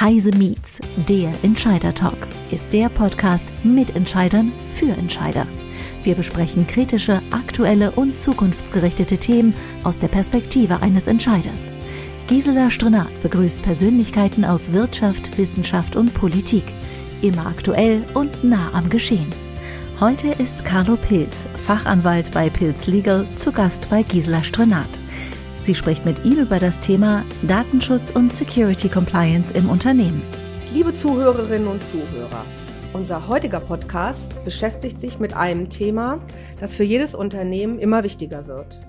Heise Meets, der Entscheider Talk, ist der Podcast mit Entscheidern für Entscheider. Wir besprechen kritische, aktuelle und zukunftsgerichtete Themen aus der Perspektive eines Entscheiders. Gisela Strenat begrüßt Persönlichkeiten aus Wirtschaft, Wissenschaft und Politik. Immer aktuell und nah am Geschehen. Heute ist Carlo Pilz, Fachanwalt bei Pilz Legal, zu Gast bei Gisela Strenat. Sie spricht mit ihm über das Thema Datenschutz und Security Compliance im Unternehmen. Liebe Zuhörerinnen und Zuhörer, unser heutiger Podcast beschäftigt sich mit einem Thema, das für jedes Unternehmen immer wichtiger wird.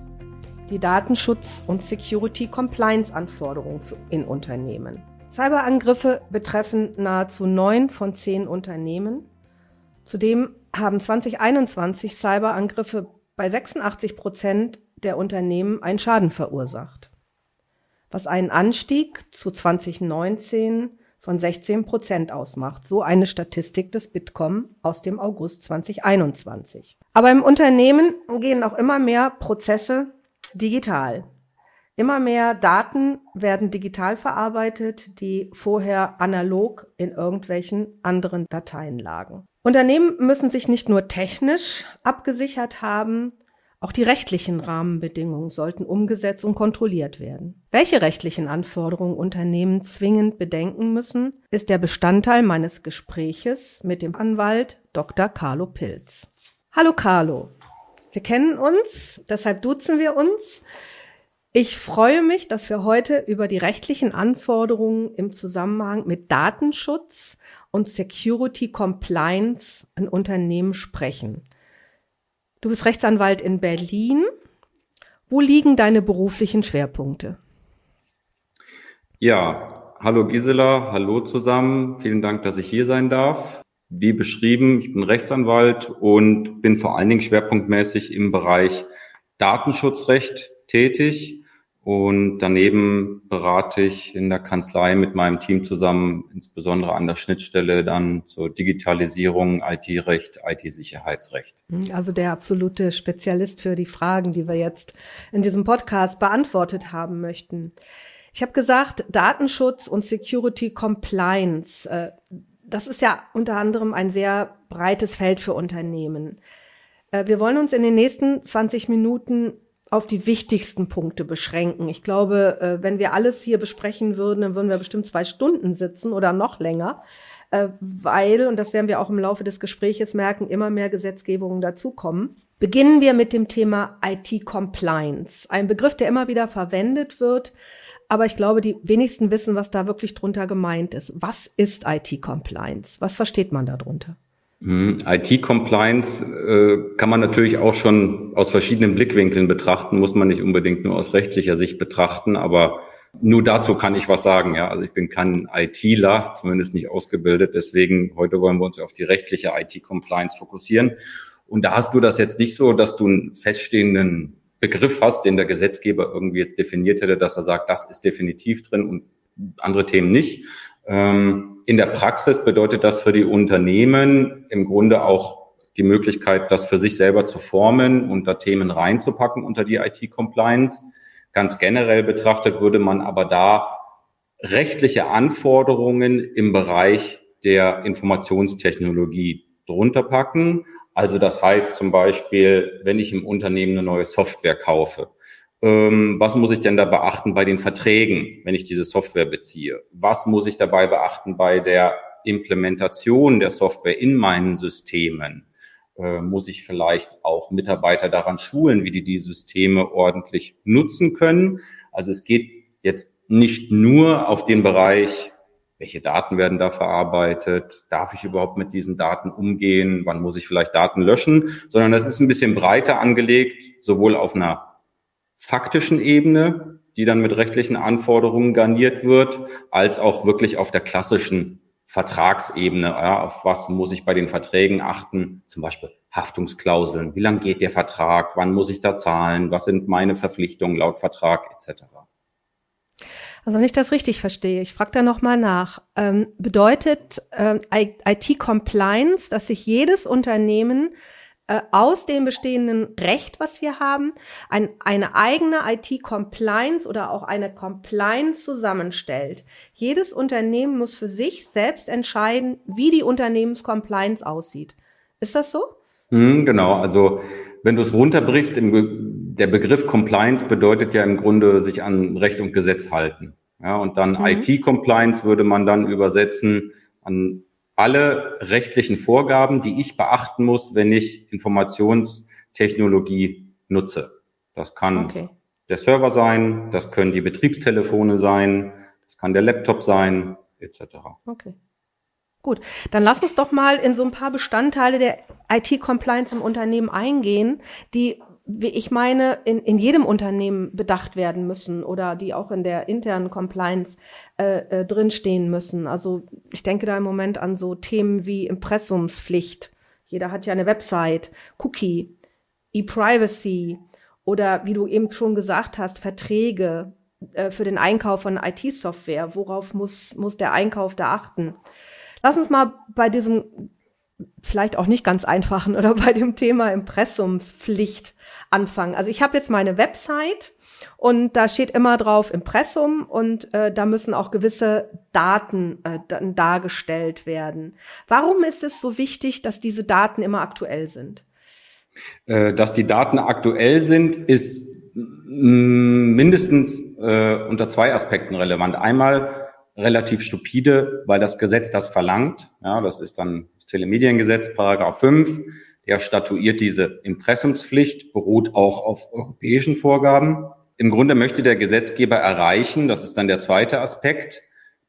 Die Datenschutz- und Security Compliance Anforderungen in Unternehmen. Cyberangriffe betreffen nahezu neun von zehn Unternehmen. Zudem haben 2021 Cyberangriffe bei 86 Prozent der Unternehmen einen Schaden verursacht, was einen Anstieg zu 2019 von 16 Prozent ausmacht. So eine Statistik des Bitkom aus dem August 2021. Aber im Unternehmen gehen auch immer mehr Prozesse digital. Immer mehr Daten werden digital verarbeitet, die vorher analog in irgendwelchen anderen Dateien lagen. Unternehmen müssen sich nicht nur technisch abgesichert haben, auch die rechtlichen Rahmenbedingungen sollten umgesetzt und kontrolliert werden. Welche rechtlichen Anforderungen Unternehmen zwingend bedenken müssen, ist der Bestandteil meines Gespräches mit dem Anwalt Dr. Carlo Pilz. Hallo Carlo. Wir kennen uns, deshalb duzen wir uns. Ich freue mich, dass wir heute über die rechtlichen Anforderungen im Zusammenhang mit Datenschutz und Security Compliance in Unternehmen sprechen. Du bist Rechtsanwalt in Berlin. Wo liegen deine beruflichen Schwerpunkte? Ja, hallo Gisela, hallo zusammen. Vielen Dank, dass ich hier sein darf. Wie beschrieben, ich bin Rechtsanwalt und bin vor allen Dingen schwerpunktmäßig im Bereich Datenschutzrecht tätig. Und daneben berate ich in der Kanzlei mit meinem Team zusammen, insbesondere an der Schnittstelle dann zur Digitalisierung, IT-Recht, IT-Sicherheitsrecht. Also der absolute Spezialist für die Fragen, die wir jetzt in diesem Podcast beantwortet haben möchten. Ich habe gesagt, Datenschutz und Security Compliance, äh, das ist ja unter anderem ein sehr breites Feld für Unternehmen. Äh, wir wollen uns in den nächsten 20 Minuten auf die wichtigsten Punkte beschränken. Ich glaube, äh, wenn wir alles hier besprechen würden, dann würden wir bestimmt zwei Stunden sitzen oder noch länger, äh, weil, und das werden wir auch im Laufe des Gespräches merken, immer mehr Gesetzgebungen dazukommen. Beginnen wir mit dem Thema IT-Compliance. Ein Begriff, der immer wieder verwendet wird, aber ich glaube, die wenigsten wissen, was da wirklich drunter gemeint ist. Was ist IT-Compliance? Was versteht man darunter? Mhm. IT-Compliance äh, kann man natürlich auch schon aus verschiedenen Blickwinkeln betrachten, muss man nicht unbedingt nur aus rechtlicher Sicht betrachten, aber nur dazu kann ich was sagen. Ja, also ich bin kein ITler, zumindest nicht ausgebildet. Deswegen heute wollen wir uns auf die rechtliche IT-Compliance fokussieren. Und da hast du das jetzt nicht so, dass du einen feststehenden Begriff hast, den der Gesetzgeber irgendwie jetzt definiert hätte, dass er sagt, das ist definitiv drin und andere Themen nicht, in der Praxis bedeutet das für die Unternehmen im Grunde auch die Möglichkeit, das für sich selber zu formen und da Themen reinzupacken unter die IT-Compliance. Ganz generell betrachtet würde man aber da rechtliche Anforderungen im Bereich der Informationstechnologie drunter packen. Also das heißt zum Beispiel, wenn ich im Unternehmen eine neue Software kaufe, ähm, was muss ich denn da beachten bei den Verträgen, wenn ich diese Software beziehe? Was muss ich dabei beachten bei der Implementation der Software in meinen Systemen? Äh, muss ich vielleicht auch Mitarbeiter daran schulen, wie die die Systeme ordentlich nutzen können? Also es geht jetzt nicht nur auf den Bereich, welche Daten werden da verarbeitet? Darf ich überhaupt mit diesen Daten umgehen? Wann muss ich vielleicht Daten löschen? Sondern das ist ein bisschen breiter angelegt, sowohl auf einer faktischen Ebene, die dann mit rechtlichen Anforderungen garniert wird, als auch wirklich auf der klassischen Vertragsebene. Ja, auf was muss ich bei den Verträgen achten? Zum Beispiel Haftungsklauseln. Wie lang geht der Vertrag? Wann muss ich da zahlen? Was sind meine Verpflichtungen laut Vertrag etc.? Also wenn ich das richtig verstehe, ich frage da nochmal nach. Ähm, bedeutet ähm, IT-Compliance, dass sich jedes Unternehmen äh, aus dem bestehenden Recht, was wir haben, ein, eine eigene IT-Compliance oder auch eine Compliance zusammenstellt. Jedes Unternehmen muss für sich selbst entscheiden, wie die Unternehmenscompliance aussieht. Ist das so? Hm, genau, also wenn du es runterbrichst, im, der Begriff Compliance bedeutet ja im Grunde sich an Recht und Gesetz halten. Ja, und dann mhm. IT-Compliance würde man dann übersetzen an alle rechtlichen Vorgaben, die ich beachten muss, wenn ich Informationstechnologie nutze. Das kann okay. der Server sein, das können die Betriebstelefone sein, das kann der Laptop sein, etc. Okay. Gut, dann lass uns doch mal in so ein paar Bestandteile der IT-Compliance im Unternehmen eingehen, die, ich meine, in, in jedem Unternehmen bedacht werden müssen oder die auch in der internen Compliance äh, äh, drinstehen müssen. Also ich denke da im Moment an so Themen wie Impressumspflicht. Jeder hat ja eine Website, Cookie, E-Privacy oder wie du eben schon gesagt hast, Verträge äh, für den Einkauf von IT-Software. Worauf muss, muss der Einkauf da achten? Lass uns mal bei diesem vielleicht auch nicht ganz einfachen oder bei dem Thema Impressumspflicht anfangen. Also ich habe jetzt meine Website und da steht immer drauf Impressum und äh, da müssen auch gewisse Daten äh, dargestellt werden. Warum ist es so wichtig, dass diese Daten immer aktuell sind? Äh, dass die Daten aktuell sind, ist mindestens äh, unter zwei Aspekten relevant. Einmal relativ stupide, weil das Gesetz das verlangt. Ja, das ist dann Telemediengesetz, Paragraph 5. Der statuiert diese Impressumspflicht, beruht auch auf europäischen Vorgaben. Im Grunde möchte der Gesetzgeber erreichen, das ist dann der zweite Aspekt,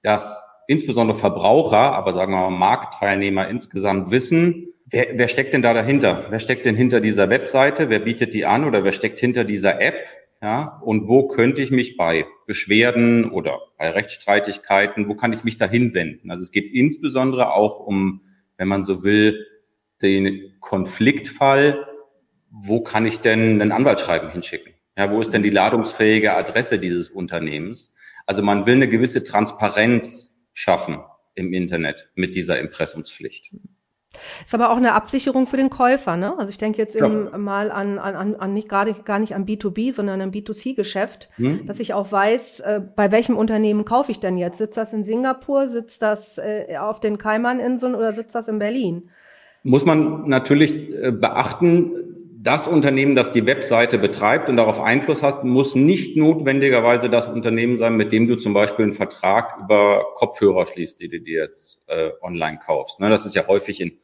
dass insbesondere Verbraucher, aber sagen wir mal Marktteilnehmer insgesamt wissen, wer, wer steckt denn da dahinter? Wer steckt denn hinter dieser Webseite? Wer bietet die an oder wer steckt hinter dieser App? Ja, und wo könnte ich mich bei Beschwerden oder bei Rechtsstreitigkeiten, wo kann ich mich da hinwenden? Also es geht insbesondere auch um, wenn man so will, den Konfliktfall, wo kann ich denn ein Anwaltsschreiben hinschicken? Ja, wo ist denn die ladungsfähige Adresse dieses Unternehmens? Also man will eine gewisse Transparenz schaffen im Internet mit dieser Impressumspflicht. Ist aber auch eine Absicherung für den Käufer, ne? Also ich denke jetzt ja. mal an, an, an nicht gerade gar nicht an B2B, sondern an B2C-Geschäft, hm. dass ich auch weiß, äh, bei welchem Unternehmen kaufe ich denn jetzt? Sitzt das in Singapur, sitzt das äh, auf den Kaimaninseln oder sitzt das in Berlin? Muss man natürlich äh, beachten, das Unternehmen, das die Webseite betreibt und darauf Einfluss hat, muss nicht notwendigerweise das Unternehmen sein, mit dem du zum Beispiel einen Vertrag über Kopfhörer schließt, die du dir jetzt äh, online kaufst. Ne, das ist ja häufig in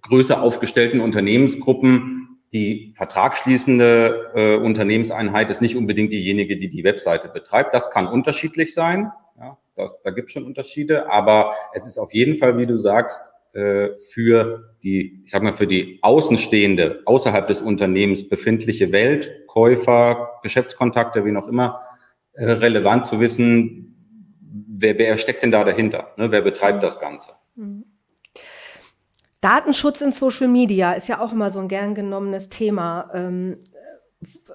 größer aufgestellten Unternehmensgruppen. Die vertragsschließende äh, Unternehmenseinheit ist nicht unbedingt diejenige, die die Webseite betreibt. Das kann unterschiedlich sein. Ja, das, da gibt es schon Unterschiede. Aber es ist auf jeden Fall, wie du sagst, für die, ich sag mal, für die außenstehende, außerhalb des Unternehmens befindliche Welt, Käufer, Geschäftskontakte, wie noch immer, äh, relevant zu wissen, wer, wer steckt denn da dahinter? Ne? Wer betreibt das Ganze? Mhm. Datenschutz in Social Media ist ja auch immer so ein gern genommenes Thema. Ähm,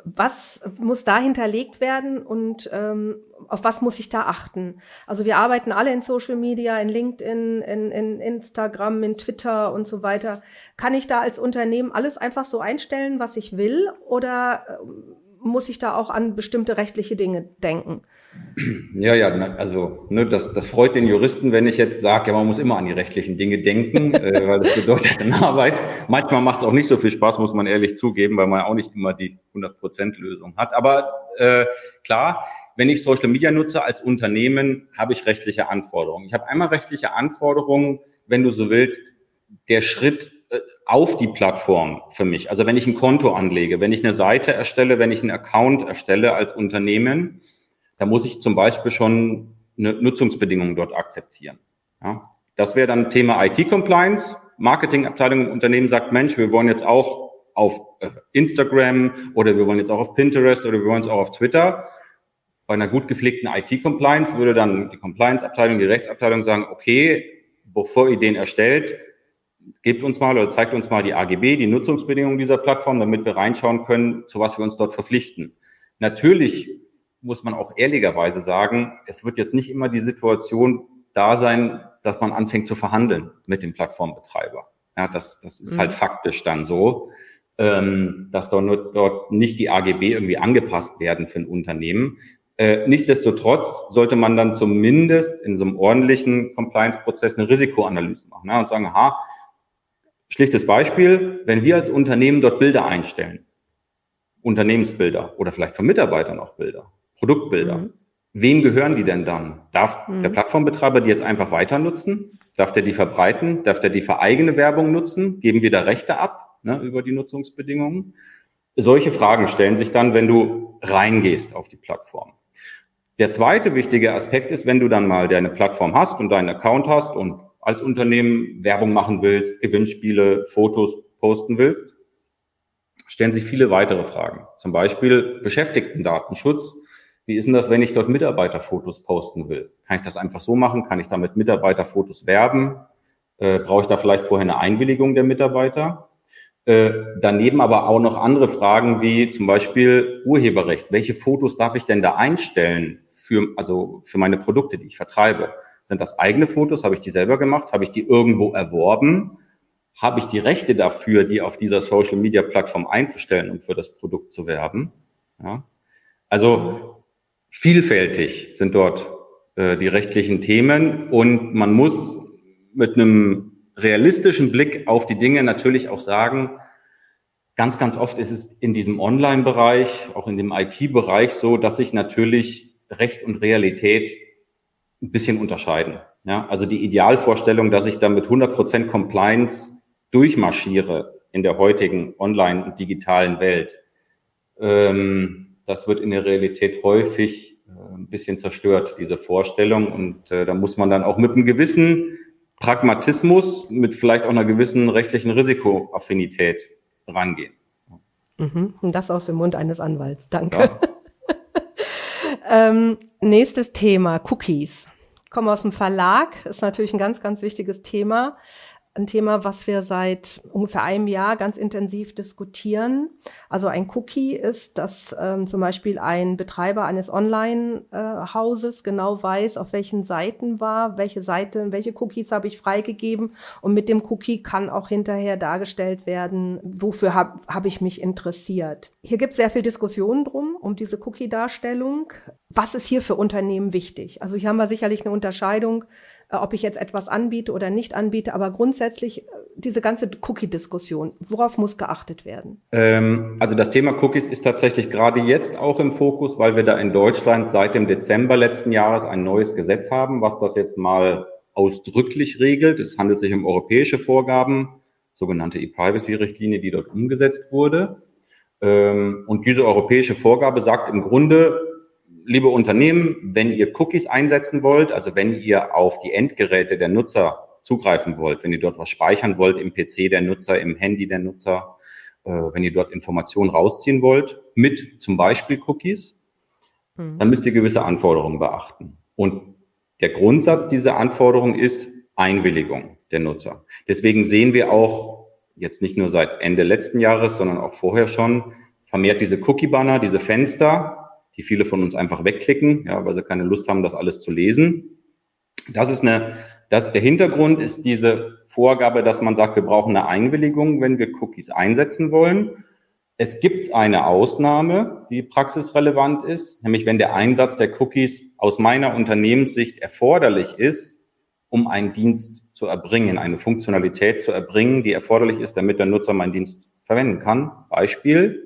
was muss da hinterlegt werden und ähm, auf was muss ich da achten? Also wir arbeiten alle in Social Media, in LinkedIn, in, in Instagram, in Twitter und so weiter. Kann ich da als Unternehmen alles einfach so einstellen, was ich will, oder ähm, muss ich da auch an bestimmte rechtliche Dinge denken? Ja, ja, also ne, das, das freut den Juristen, wenn ich jetzt sage, ja, man muss immer an die rechtlichen Dinge denken, äh, weil das bedeutet eine Arbeit. Manchmal macht es auch nicht so viel Spaß, muss man ehrlich zugeben, weil man auch nicht immer die 100%-Lösung hat. Aber äh, klar, wenn ich Social Media nutze als Unternehmen, habe ich rechtliche Anforderungen. Ich habe einmal rechtliche Anforderungen, wenn du so willst, der Schritt äh, auf die Plattform für mich. Also wenn ich ein Konto anlege, wenn ich eine Seite erstelle, wenn ich einen Account erstelle als Unternehmen, da muss ich zum Beispiel schon eine Nutzungsbedingungen dort akzeptieren. Ja, das wäre dann Thema IT-Compliance. Marketingabteilung im Unternehmen sagt, Mensch, wir wollen jetzt auch auf äh, Instagram oder wir wollen jetzt auch auf Pinterest oder wir wollen es auch auf Twitter. Bei einer gut gepflegten IT-Compliance würde dann die Compliance-Abteilung, die Rechtsabteilung sagen, okay, bevor ihr den erstellt, gebt uns mal oder zeigt uns mal die AGB, die Nutzungsbedingungen dieser Plattform, damit wir reinschauen können, zu was wir uns dort verpflichten. Natürlich muss man auch ehrlicherweise sagen, es wird jetzt nicht immer die Situation da sein, dass man anfängt zu verhandeln mit dem Plattformbetreiber. Ja, das, das ist halt mhm. halt faktisch dann so, ähm, dass dort, dort nicht die AGB irgendwie angepasst werden für ein Unternehmen. Äh, nichtsdestotrotz sollte man dann zumindest in so einem ordentlichen Compliance-Prozess eine Risikoanalyse machen ja, und sagen, ha, schlichtes Beispiel, wenn wir als Unternehmen dort Bilder einstellen, Unternehmensbilder oder vielleicht von Mitarbeitern auch Bilder, Produktbilder, mhm. wem gehören die denn dann? Darf mhm. der Plattformbetreiber die jetzt einfach weiter nutzen? Darf der die verbreiten? Darf der die für eigene Werbung nutzen? Geben wir da Rechte ab ne, über die Nutzungsbedingungen? Solche Fragen stellen sich dann, wenn du reingehst auf die Plattform. Der zweite wichtige Aspekt ist, wenn du dann mal deine Plattform hast und deinen Account hast und als Unternehmen Werbung machen willst, Gewinnspiele, Fotos posten willst, stellen sich viele weitere Fragen. Zum Beispiel Beschäftigtendatenschutz. Wie ist denn das, wenn ich dort Mitarbeiterfotos posten will? Kann ich das einfach so machen? Kann ich damit Mitarbeiterfotos werben? Äh, brauche ich da vielleicht vorher eine Einwilligung der Mitarbeiter? Äh, daneben aber auch noch andere Fragen wie zum Beispiel Urheberrecht. Welche Fotos darf ich denn da einstellen für, also für meine Produkte, die ich vertreibe? Sind das eigene Fotos? Habe ich die selber gemacht? Habe ich die irgendwo erworben? Habe ich die Rechte dafür, die auf dieser Social Media Plattform einzustellen und für das Produkt zu werben? Ja. Also vielfältig sind dort äh, die rechtlichen Themen und man muss mit einem realistischen Blick auf die Dinge natürlich auch sagen, ganz, ganz oft ist es in diesem Online-Bereich, auch in dem IT-Bereich so, dass sich natürlich Recht und Realität ein bisschen unterscheiden. Ja, also die Idealvorstellung, dass ich da mit 100% Compliance durchmarschiere in der heutigen online- und digitalen Welt, ähm, das wird in der Realität häufig äh, ein bisschen zerstört, diese Vorstellung. Und äh, da muss man dann auch mit einem gewissen Pragmatismus mit vielleicht auch einer gewissen rechtlichen Risikoaffinität rangehen. Mhm. Das aus dem Mund eines Anwalts. Danke. Ja. ähm, nächstes Thema, Cookies. Ich komme aus dem Verlag, ist natürlich ein ganz, ganz wichtiges Thema ein Thema, was wir seit ungefähr einem Jahr ganz intensiv diskutieren. Also ein Cookie ist, dass ähm, zum Beispiel ein Betreiber eines Online-Hauses äh, genau weiß, auf welchen Seiten war, welche Seite, welche Cookies habe ich freigegeben und mit dem Cookie kann auch hinterher dargestellt werden, wofür habe hab ich mich interessiert. Hier gibt es sehr viel Diskussion drum, um diese Cookie-Darstellung. Was ist hier für Unternehmen wichtig? Also hier haben wir sicherlich eine Unterscheidung ob ich jetzt etwas anbiete oder nicht anbiete, aber grundsätzlich äh, diese ganze Cookie-Diskussion, worauf muss geachtet werden? Ähm, also das Thema Cookies ist tatsächlich gerade jetzt auch im Fokus, weil wir da in Deutschland seit dem Dezember letzten Jahres ein neues Gesetz haben, was das jetzt mal ausdrücklich regelt. Es handelt sich um europäische Vorgaben, sogenannte E-Privacy-Richtlinie, die dort umgesetzt wurde. Ähm, und diese europäische Vorgabe sagt im Grunde, liebe Unternehmen, wenn ihr Cookies einsetzen wollt, also wenn ihr auf die Endgeräte der Nutzer zugreifen wollt, wenn ihr dort was speichern wollt im PC der Nutzer, im Handy der Nutzer, äh, wenn ihr dort Informationen rausziehen wollt, mit zum Beispiel Cookies, mhm. dann müsst ihr gewisse Anforderungen beachten. Und der Grundsatz dieser Anforderung ist Einwilligung der Nutzer. Deswegen sehen wir auch jetzt nicht nur seit Ende letzten Jahres, sondern auch vorher schon vermehrt diese Cookie-Banner, diese Fenster, die viele von uns einfach wegklicken, ja, weil sie keine Lust haben, das alles zu lesen. Das ist eine, das, der Hintergrund ist diese Vorgabe, dass man sagt, wir brauchen eine Einwilligung, wenn wir Cookies einsetzen wollen. Es gibt eine Ausnahme, die praxisrelevant ist, nämlich wenn der Einsatz der Cookies aus meiner Unternehmenssicht erforderlich ist, um einen Dienst zu erbringen, eine Funktionalität zu erbringen, die erforderlich ist, damit der Nutzer meinen Dienst verwenden kann. Beispiel,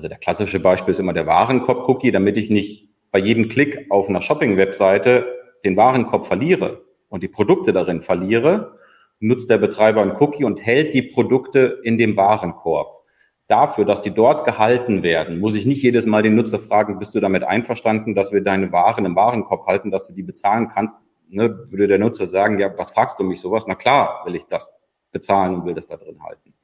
also der klassische Beispiel ist immer der Warenkorb-Cookie, damit ich nicht bei jedem Klick auf einer Shopping-Webseite den Warenkorb verliere und die Produkte darin verliere, nutzt der Betreiber einen Cookie und hält die Produkte in dem Warenkorb. Dafür, dass die dort gehalten werden, muss ich nicht jedes Mal den Nutzer fragen, bist du damit einverstanden, dass wir deine Waren im Warenkorb halten, dass du die bezahlen kannst? Ne, würde der Nutzer sagen, ja, was fragst du mich sowas? Na klar, will ich das bezahlen und will das da drin halten.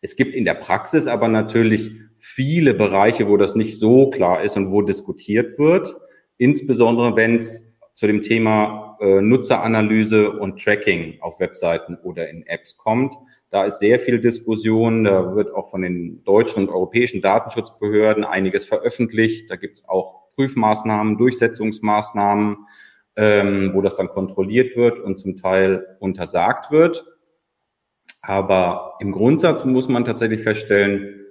Es gibt in der Praxis aber natürlich viele Bereiche, wo das nicht so klar ist und wo diskutiert wird, insbesondere wenn es zu dem Thema äh, Nutzeranalyse und Tracking auf Webseiten oder in Apps kommt. Da ist sehr viel Diskussion, da wird auch von den deutschen und europäischen Datenschutzbehörden einiges veröffentlicht. Da gibt es auch Prüfmaßnahmen, Durchsetzungsmaßnahmen, ähm, wo das dann kontrolliert wird und zum Teil untersagt wird. Aber im Grundsatz muss man tatsächlich feststellen,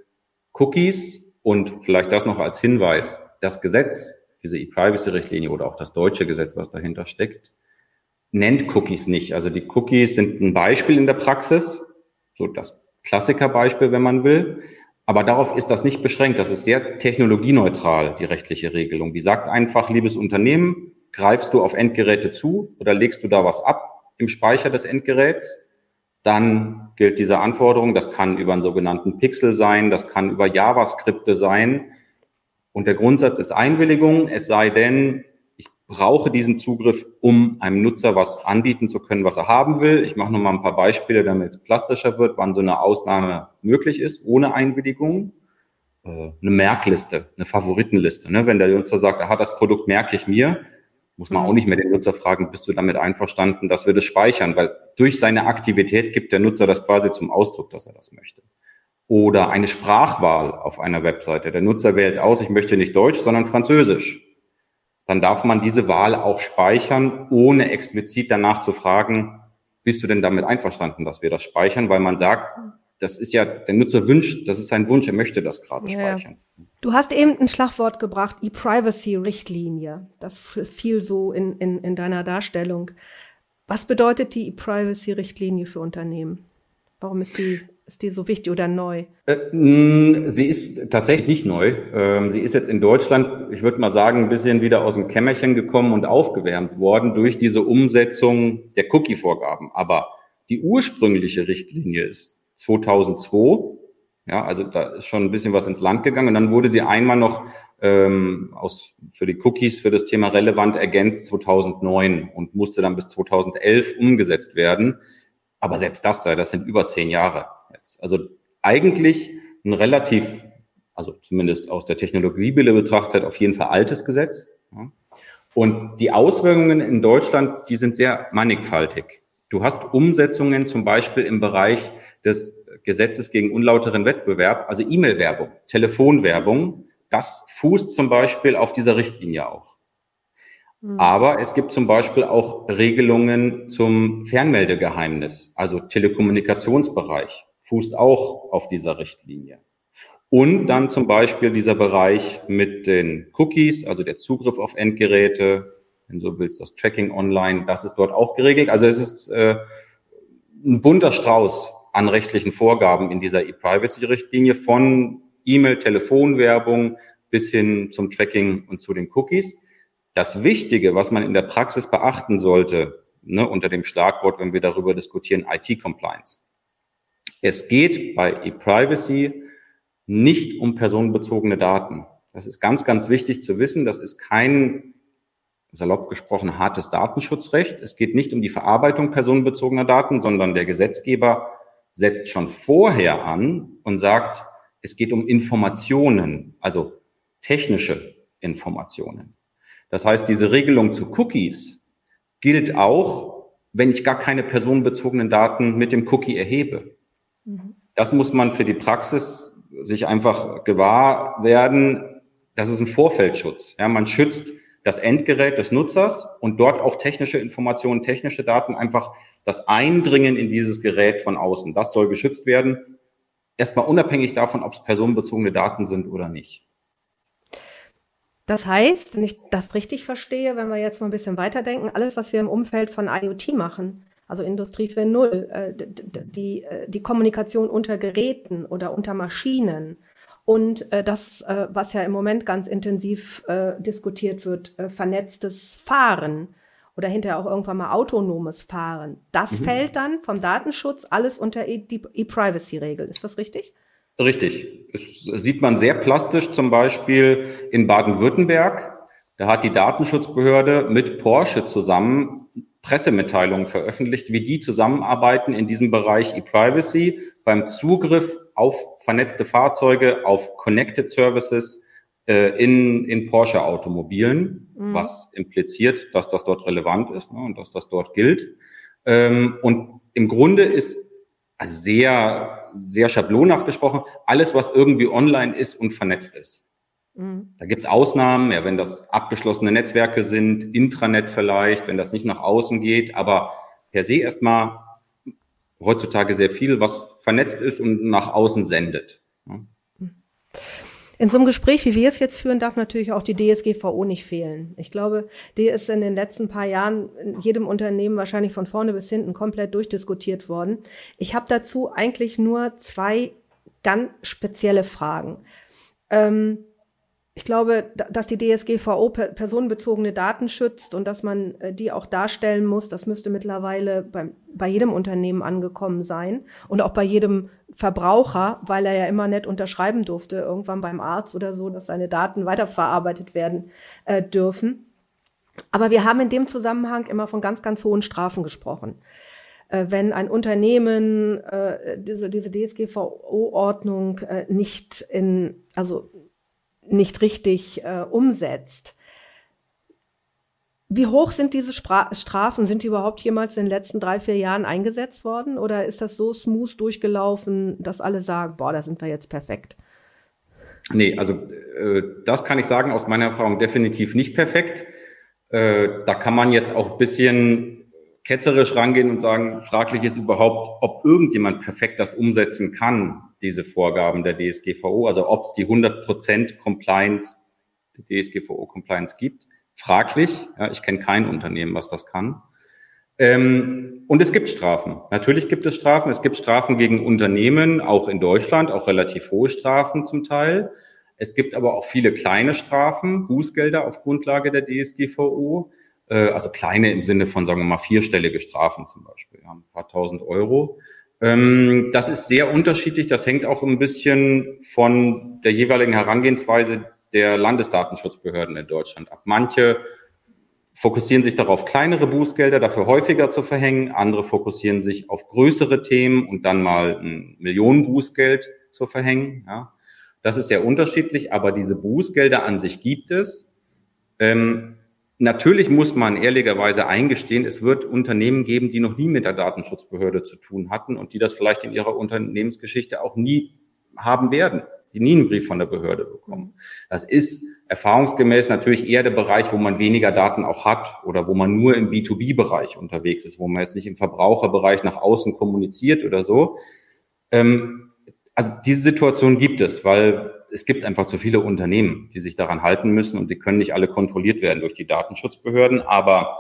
Cookies und vielleicht das noch als Hinweis, das Gesetz, diese E-Privacy-Richtlinie oder auch das deutsche Gesetz, was dahinter steckt, nennt Cookies nicht. Also die Cookies sind ein Beispiel in der Praxis, so das Klassikerbeispiel, wenn man will. Aber darauf ist das nicht beschränkt. Das ist sehr technologieneutral, die rechtliche Regelung. Die sagt einfach, liebes Unternehmen, greifst du auf Endgeräte zu oder legst du da was ab im Speicher des Endgeräts, dann gilt diese Anforderung. Das kann über einen sogenannten Pixel sein, das kann über JavaScripte sein. Und der Grundsatz ist Einwilligung, es sei denn, brauche diesen Zugriff, um einem Nutzer was anbieten zu können, was er haben will. Ich mache noch mal ein paar Beispiele, damit es plastischer wird, wann so eine Ausnahme möglich ist, ohne Einwilligung. Äh, eine Merkliste, eine Favoritenliste. Ne? Wenn der Nutzer sagt, aha, das Produkt merke ich mir, muss man auch nicht mehr den Nutzer fragen, bist du damit einverstanden, dass wir das speichern? Weil durch seine Aktivität gibt der Nutzer das quasi zum Ausdruck, dass er das möchte. Oder eine Sprachwahl auf einer Webseite. Der Nutzer wählt aus, ich möchte nicht Deutsch, sondern Französisch dann darf man diese Wahl auch speichern, ohne explizit danach zu fragen, bist du denn damit einverstanden, dass wir das speichern? Weil man sagt, das ist ja, der Nutzer wünscht, das ist sein Wunsch, er möchte das gerade ja. speichern. Du hast eben ein Schlagwort gebracht, E-Privacy-Richtlinie. Das fiel so in, in, in deiner Darstellung. Was bedeutet die E-Privacy-Richtlinie für Unternehmen? Warum ist die ist die so wichtig oder neu? Äh, sie ist tatsächlich nicht neu. Ähm, sie ist jetzt in Deutschland, ich würde mal sagen, ein bisschen wieder aus dem Kämmerchen gekommen und aufgewärmt worden durch diese Umsetzung der Cookie-Vorgaben. Aber die ursprüngliche Richtlinie ist 2002. Ja, also da ist schon ein bisschen was ins Land gegangen. Und dann wurde sie einmal noch ähm, aus, für die Cookies für das Thema relevant ergänzt 2009 und musste dann bis 2011 umgesetzt werden. Aber selbst das, das sind über zehn Jahre jetzt. Also eigentlich ein relativ, also zumindest aus der Technologiebrille betrachtet, auf jeden Fall altes Gesetz. Und die Auswirkungen in Deutschland, die sind sehr mannigfaltig. Du hast Umsetzungen zum Beispiel im Bereich des Gesetzes gegen unlauteren Wettbewerb, also E-Mail-Werbung, Telefonwerbung. Das fußt zum Beispiel auf dieser Richtlinie auch. Mhm. Aber es gibt zum Beispiel auch Regelungen zum Fernmeldegeheimnis, also Telekommunikationsbereich fußt auch auf dieser Richtlinie. Und dann zum Beispiel dieser Bereich mit den Cookies, also der Zugriff auf Endgeräte, wenn du willst, das Tracking online, das ist dort auch geregelt. Also es ist äh, ein bunter Strauß an rechtlichen Vorgaben in dieser E-Privacy-Richtlinie von E-Mail, Telefonwerbung bis hin zum Tracking und zu den Cookies. Das Wichtige, was man in der Praxis beachten sollte, ne, unter dem Schlagwort, wenn wir darüber diskutieren, IT-Compliance. Es geht bei ePrivacy nicht um personenbezogene Daten. Das ist ganz, ganz wichtig zu wissen. Das ist kein, salopp gesprochen, hartes Datenschutzrecht. Es geht nicht um die Verarbeitung personenbezogener Daten, sondern der Gesetzgeber setzt schon vorher an und sagt, es geht um Informationen, also technische Informationen. Das heißt, diese Regelung zu Cookies gilt auch, wenn ich gar keine personenbezogenen Daten mit dem Cookie erhebe. Das muss man für die Praxis sich einfach gewahr werden. Das ist ein Vorfeldschutz. Ja, man schützt das Endgerät des Nutzers und dort auch technische Informationen, technische Daten, einfach das Eindringen in dieses Gerät von außen. Das soll geschützt werden. Erstmal unabhängig davon, ob es personenbezogene Daten sind oder nicht. Das heißt, wenn ich das richtig verstehe, wenn wir jetzt mal ein bisschen weiterdenken, alles, was wir im Umfeld von IoT machen, also Industrie 4.0, äh, die, äh, die Kommunikation unter Geräten oder unter Maschinen und äh, das, äh, was ja im Moment ganz intensiv äh, diskutiert wird, äh, vernetztes Fahren oder hinterher auch irgendwann mal autonomes Fahren. Das mhm. fällt dann vom Datenschutz alles unter e die E-Privacy-Regel. Ist das richtig? Richtig. Es sieht man sehr plastisch zum Beispiel in Baden-Württemberg. Da hat die Datenschutzbehörde mit Porsche zusammen Pressemitteilungen veröffentlicht, wie die zusammenarbeiten in diesem Bereich E-Privacy beim Zugriff auf vernetzte Fahrzeuge, auf Connected Services äh, in, in Porsche Automobilen, mhm. was impliziert, dass das dort relevant ist ne, und dass das dort gilt. Ähm, und im Grunde ist sehr, sehr schablonhaft gesprochen, alles, was irgendwie online ist und vernetzt ist. Mhm. Da gibt's Ausnahmen, ja, wenn das abgeschlossene Netzwerke sind, Intranet vielleicht, wenn das nicht nach außen geht, aber per se erstmal heutzutage sehr viel, was vernetzt ist und nach außen sendet. In so einem Gespräch, wie wir es jetzt führen, darf natürlich auch die DSGVO nicht fehlen. Ich glaube, die ist in den letzten paar Jahren in jedem Unternehmen wahrscheinlich von vorne bis hinten komplett durchdiskutiert worden. Ich habe dazu eigentlich nur zwei ganz spezielle Fragen. Ähm, ich glaube, dass die DSGVO personenbezogene Daten schützt und dass man äh, die auch darstellen muss, das müsste mittlerweile bei, bei jedem Unternehmen angekommen sein und auch bei jedem Verbraucher, weil er ja immer nett unterschreiben durfte, irgendwann beim Arzt oder so, dass seine Daten weiterverarbeitet werden äh, dürfen. Aber wir haben in dem Zusammenhang immer von ganz, ganz hohen Strafen gesprochen. Äh, wenn ein Unternehmen äh, diese, diese DSGVO-Ordnung äh, nicht in, also nicht richtig äh, umsetzt. Wie hoch sind diese Spra Strafen? Sind die überhaupt jemals in den letzten drei, vier Jahren eingesetzt worden? Oder ist das so smooth durchgelaufen, dass alle sagen, boah, da sind wir jetzt perfekt? Nee, also äh, das kann ich sagen aus meiner Erfahrung definitiv nicht perfekt. Äh, da kann man jetzt auch bisschen ketzerisch rangehen und sagen, fraglich ist überhaupt, ob irgendjemand perfekt das umsetzen kann, diese Vorgaben der DSGVO, also ob es die 100% Compliance, die DSGVO Compliance gibt. Fraglich, ja, ich kenne kein Unternehmen, was das kann. Ähm, und es gibt Strafen. Natürlich gibt es Strafen. Es gibt Strafen gegen Unternehmen, auch in Deutschland, auch relativ hohe Strafen zum Teil. Es gibt aber auch viele kleine Strafen, Bußgelder auf Grundlage der DSGVO. Äh, also kleine im Sinne von, sagen wir mal, vierstellige Strafen zum Beispiel, ja, ein paar tausend Euro. Ähm, das ist sehr unterschiedlich. Das hängt auch ein bisschen von der jeweiligen Herangehensweise der Landesdatenschutzbehörden in Deutschland ab. Manche fokussieren sich darauf, kleinere Bußgelder dafür häufiger zu verhängen. Andere fokussieren sich auf größere Themen und dann mal ein Millionenbußgeld zu verhängen. Ja. Das ist sehr unterschiedlich, aber diese Bußgelder an sich gibt es. Ähm, Natürlich muss man ehrlicherweise eingestehen, es wird Unternehmen geben, die noch nie mit der Datenschutzbehörde zu tun hatten und die das vielleicht in ihrer Unternehmensgeschichte auch nie haben werden, die nie einen Brief von der Behörde bekommen. Das ist erfahrungsgemäß natürlich eher der Bereich, wo man weniger Daten auch hat oder wo man nur im B2B-Bereich unterwegs ist, wo man jetzt nicht im Verbraucherbereich nach außen kommuniziert oder so. Ähm, also diese Situation gibt es, weil es gibt einfach zu viele Unternehmen, die sich daran halten müssen und die können nicht alle kontrolliert werden durch die Datenschutzbehörden. Aber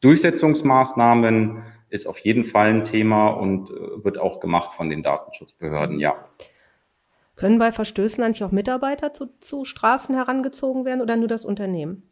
Durchsetzungsmaßnahmen ist auf jeden Fall ein Thema und äh, wird auch gemacht von den Datenschutzbehörden, ja. Können bei Verstößen eigentlich auch Mitarbeiter zu, zu Strafen herangezogen werden oder nur das Unternehmen?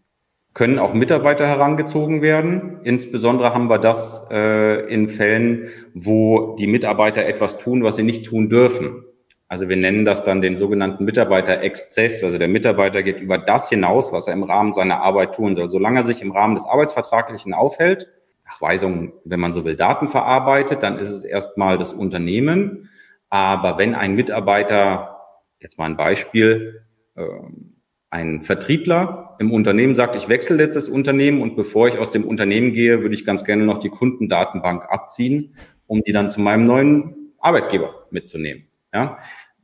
Können auch Mitarbeiter herangezogen werden. Insbesondere haben wir das äh, in Fällen, wo die Mitarbeiter etwas tun, was sie nicht tun dürfen. Also wir nennen das dann den sogenannten Mitarbeiterexzess. Also der Mitarbeiter geht über das hinaus, was er im Rahmen seiner Arbeit tun soll. Solange er sich im Rahmen des Arbeitsvertraglichen aufhält, nach Weisung, wenn man so will, Daten verarbeitet, dann ist es erstmal das Unternehmen. Aber wenn ein Mitarbeiter, jetzt mal ein Beispiel, ähm, ein Vertriebler im Unternehmen sagt, ich wechsle jetzt das Unternehmen und bevor ich aus dem Unternehmen gehe, würde ich ganz gerne noch die Kundendatenbank abziehen, um die dann zu meinem neuen Arbeitgeber mitzunehmen. Ja,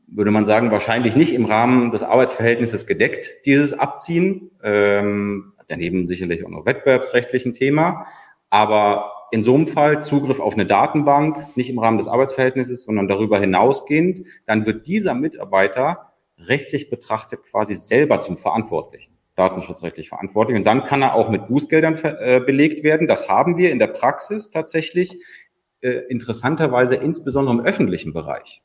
würde man sagen, wahrscheinlich nicht im Rahmen des Arbeitsverhältnisses gedeckt, dieses Abziehen. Ähm, daneben sicherlich auch noch wettbewerbsrechtlichen Thema. Aber in so einem Fall Zugriff auf eine Datenbank, nicht im Rahmen des Arbeitsverhältnisses, sondern darüber hinausgehend, dann wird dieser Mitarbeiter rechtlich betrachtet quasi selber zum Verantwortlichen, datenschutzrechtlich verantwortlich. Und dann kann er auch mit Bußgeldern äh, belegt werden. Das haben wir in der Praxis tatsächlich äh, interessanterweise insbesondere im öffentlichen Bereich.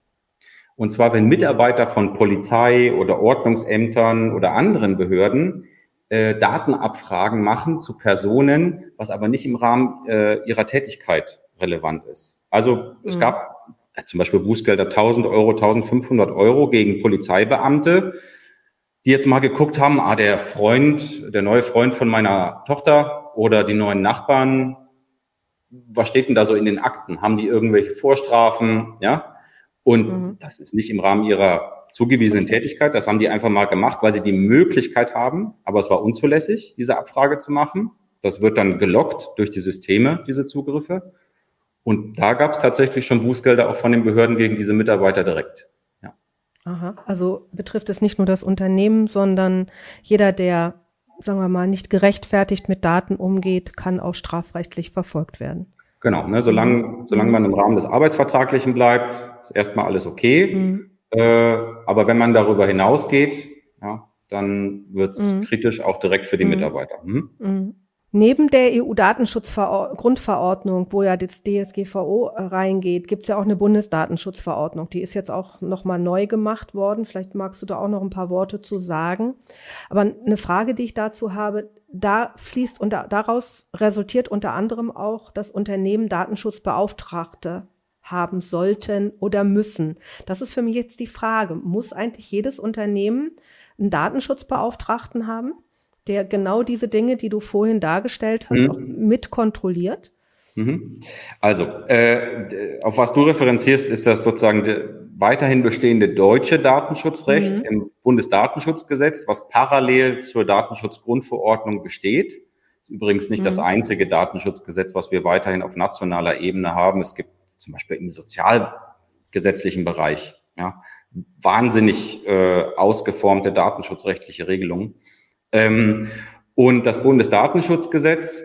Und zwar, wenn Mitarbeiter von Polizei oder Ordnungsämtern oder anderen Behörden äh, Datenabfragen machen zu Personen, was aber nicht im Rahmen äh, ihrer Tätigkeit relevant ist. Also es mhm. gab äh, zum Beispiel Bußgelder 1000 Euro, 1500 Euro gegen Polizeibeamte, die jetzt mal geguckt haben, ah, der Freund, der neue Freund von meiner Tochter oder die neuen Nachbarn, was steht denn da so in den Akten? Haben die irgendwelche Vorstrafen? Ja, und mhm. das ist nicht im Rahmen ihrer zugewiesenen Tätigkeit. Das haben die einfach mal gemacht, weil sie die Möglichkeit haben, aber es war unzulässig, diese Abfrage zu machen. Das wird dann gelockt durch die Systeme, diese Zugriffe. Und da gab es tatsächlich schon Bußgelder auch von den Behörden gegen diese Mitarbeiter direkt. Ja. Aha, also betrifft es nicht nur das Unternehmen, sondern jeder, der, sagen wir mal, nicht gerechtfertigt mit Daten umgeht, kann auch strafrechtlich verfolgt werden. Genau, ne, solange, mhm. solange man im Rahmen des Arbeitsvertraglichen bleibt, ist erstmal alles okay. Mhm. Äh, aber wenn man darüber hinausgeht, ja, dann wird's mhm. kritisch auch direkt für die mhm. Mitarbeiter. Hm? Mhm. Neben der EU-Datenschutzgrundverordnung, wo ja das DSGVO reingeht, gibt's ja auch eine Bundesdatenschutzverordnung. Die ist jetzt auch nochmal neu gemacht worden. Vielleicht magst du da auch noch ein paar Worte zu sagen. Aber eine Frage, die ich dazu habe, da fließt und daraus resultiert unter anderem auch, dass Unternehmen Datenschutzbeauftragte haben sollten oder müssen. Das ist für mich jetzt die Frage. Muss eigentlich jedes Unternehmen einen Datenschutzbeauftragten haben? Der genau diese Dinge, die du vorhin dargestellt hast, mhm. auch mitkontrolliert? Mhm. Also, äh, auf was du referenzierst, ist das sozusagen weiterhin bestehende deutsche Datenschutzrecht mhm. im Bundesdatenschutzgesetz, was parallel zur Datenschutzgrundverordnung besteht. Das ist übrigens nicht mhm. das einzige Datenschutzgesetz, was wir weiterhin auf nationaler Ebene haben. Es gibt zum Beispiel im sozialgesetzlichen Bereich ja, wahnsinnig äh, ausgeformte datenschutzrechtliche Regelungen. Ähm, und das Bundesdatenschutzgesetz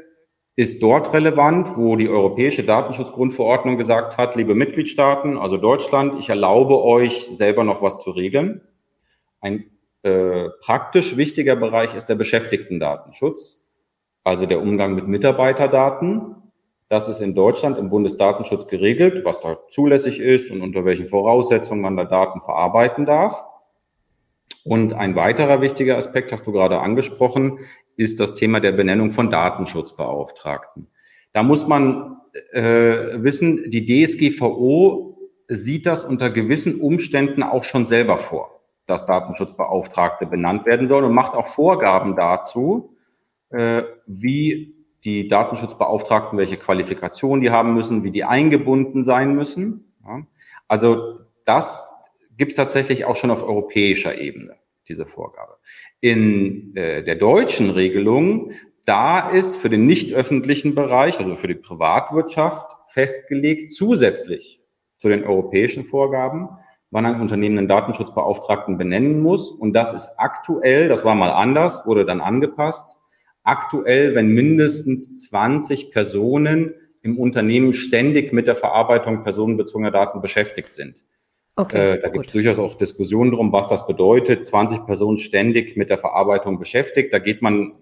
ist dort relevant, wo die Europäische Datenschutzgrundverordnung gesagt hat, liebe Mitgliedstaaten, also Deutschland, ich erlaube euch selber noch was zu regeln. Ein äh, praktisch wichtiger Bereich ist der Beschäftigtendatenschutz, also der Umgang mit Mitarbeiterdaten. Das ist in Deutschland im Bundesdatenschutz geregelt, was da zulässig ist und unter welchen Voraussetzungen man da Daten verarbeiten darf. Und ein weiterer wichtiger Aspekt, hast du gerade angesprochen, ist das Thema der Benennung von Datenschutzbeauftragten. Da muss man äh, wissen, die DSGVO sieht das unter gewissen Umständen auch schon selber vor, dass Datenschutzbeauftragte benannt werden sollen und macht auch Vorgaben dazu, äh, wie die Datenschutzbeauftragten, welche Qualifikationen die haben müssen, wie die eingebunden sein müssen. Ja. Also das gibt es tatsächlich auch schon auf europäischer Ebene, diese Vorgabe. In äh, der deutschen Regelung, da ist für den nicht öffentlichen Bereich, also für die Privatwirtschaft, festgelegt, zusätzlich zu den europäischen Vorgaben, wann ein Unternehmen einen Datenschutzbeauftragten benennen muss. Und das ist aktuell, das war mal anders, wurde dann angepasst, aktuell, wenn mindestens 20 Personen im Unternehmen ständig mit der Verarbeitung personenbezogener Daten beschäftigt sind. Okay, äh, da gibt es durchaus auch Diskussionen drum, was das bedeutet. 20 Personen ständig mit der Verarbeitung beschäftigt. Da geht man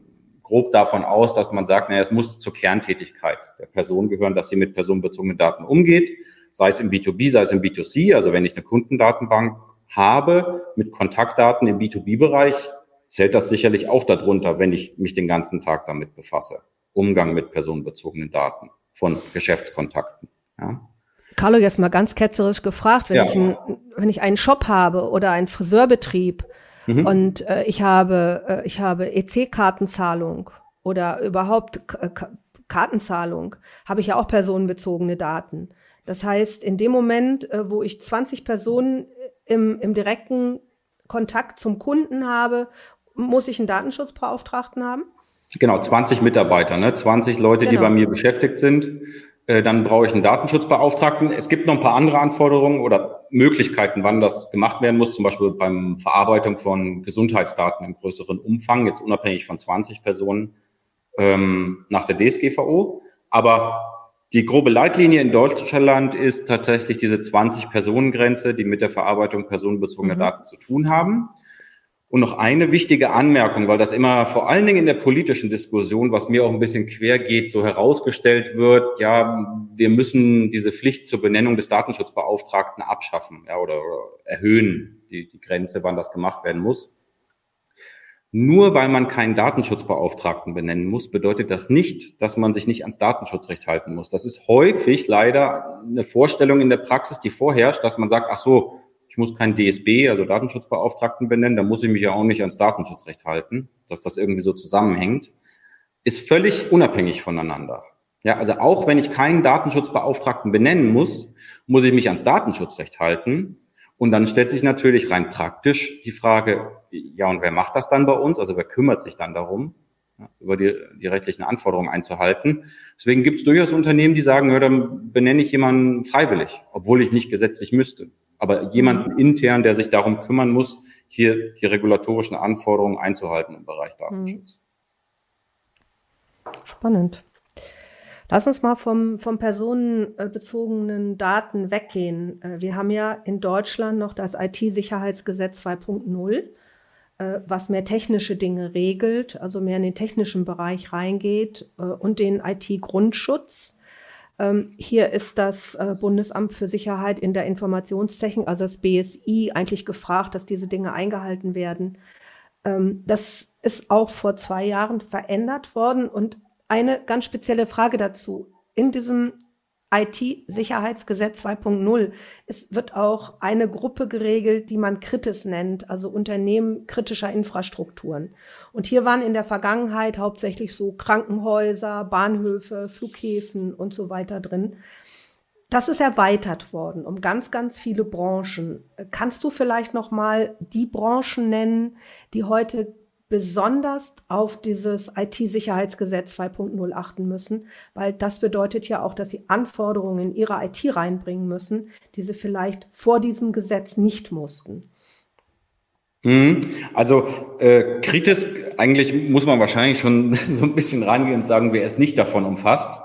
grob davon aus, dass man sagt, naja, es muss zur Kerntätigkeit der Person gehören, dass sie mit personenbezogenen Daten umgeht, sei es im B2B, sei es im B2C. Also wenn ich eine Kundendatenbank habe mit Kontaktdaten im B2B-Bereich, zählt das sicherlich auch darunter, wenn ich mich den ganzen Tag damit befasse. Umgang mit personenbezogenen Daten von Geschäftskontakten. Ja. Carlo, jetzt mal ganz ketzerisch gefragt, wenn, ja. ich, ein, wenn ich einen Shop habe oder einen Friseurbetrieb mhm. und äh, ich habe, äh, ich habe EC-Kartenzahlung oder überhaupt K Kartenzahlung, habe ich ja auch personenbezogene Daten. Das heißt, in dem Moment, äh, wo ich 20 Personen im, im direkten Kontakt zum Kunden habe, muss ich einen Datenschutzbeauftragten haben? Genau, 20 Mitarbeiter, ne? 20 Leute, genau. die bei mir beschäftigt sind. Äh, dann brauche ich einen Datenschutzbeauftragten. Es gibt noch ein paar andere Anforderungen oder Möglichkeiten, wann das gemacht werden muss, zum Beispiel beim Verarbeitung von Gesundheitsdaten im größeren Umfang, jetzt unabhängig von 20 Personen ähm, nach der DSGVO. Aber die grobe Leitlinie in Deutschland ist tatsächlich diese 20-Personen-Grenze, die mit der Verarbeitung personenbezogener mhm. Daten zu tun haben. Und noch eine wichtige Anmerkung, weil das immer vor allen Dingen in der politischen Diskussion, was mir auch ein bisschen quer geht, so herausgestellt wird, ja, wir müssen diese Pflicht zur Benennung des Datenschutzbeauftragten abschaffen ja, oder, oder erhöhen, die, die Grenze, wann das gemacht werden muss. Nur weil man keinen Datenschutzbeauftragten benennen muss, bedeutet das nicht, dass man sich nicht ans Datenschutzrecht halten muss. Das ist häufig leider eine Vorstellung in der Praxis, die vorherrscht, dass man sagt, ach so, ich muss keinen DSB, also Datenschutzbeauftragten benennen, da muss ich mich ja auch nicht ans Datenschutzrecht halten, dass das irgendwie so zusammenhängt, ist völlig unabhängig voneinander. Ja, also auch wenn ich keinen Datenschutzbeauftragten benennen muss, muss ich mich ans Datenschutzrecht halten. Und dann stellt sich natürlich rein praktisch die Frage, ja, und wer macht das dann bei uns? Also wer kümmert sich dann darum, ja, über die, die rechtlichen Anforderungen einzuhalten? Deswegen gibt es durchaus Unternehmen, die sagen, ja, dann benenne ich jemanden freiwillig, obwohl ich nicht gesetzlich müsste aber jemanden intern, der sich darum kümmern muss, hier die regulatorischen Anforderungen einzuhalten im Bereich Datenschutz. Spannend. Lass uns mal vom, vom personenbezogenen Daten weggehen. Äh, wir haben ja in Deutschland noch das IT-Sicherheitsgesetz 2.0, äh, was mehr technische Dinge regelt, also mehr in den technischen Bereich reingeht äh, und den IT-Grundschutz. Ähm, hier ist das Bundesamt für Sicherheit in der Informationstechnik, also das BSI, eigentlich gefragt, dass diese Dinge eingehalten werden. Ähm, das ist auch vor zwei Jahren verändert worden und eine ganz spezielle Frage dazu. In diesem IT-Sicherheitsgesetz 2.0. Es wird auch eine Gruppe geregelt, die man Kritis nennt, also Unternehmen kritischer Infrastrukturen. Und hier waren in der Vergangenheit hauptsächlich so Krankenhäuser, Bahnhöfe, Flughäfen und so weiter drin. Das ist erweitert worden um ganz, ganz viele Branchen. Kannst du vielleicht noch mal die Branchen nennen, die heute besonders auf dieses IT-Sicherheitsgesetz 2.0 achten müssen, weil das bedeutet ja auch, dass sie Anforderungen in ihre IT reinbringen müssen, die sie vielleicht vor diesem Gesetz nicht mussten. Mhm. Also äh, kritisch, eigentlich muss man wahrscheinlich schon so ein bisschen reingehen und sagen, wer es nicht davon umfasst.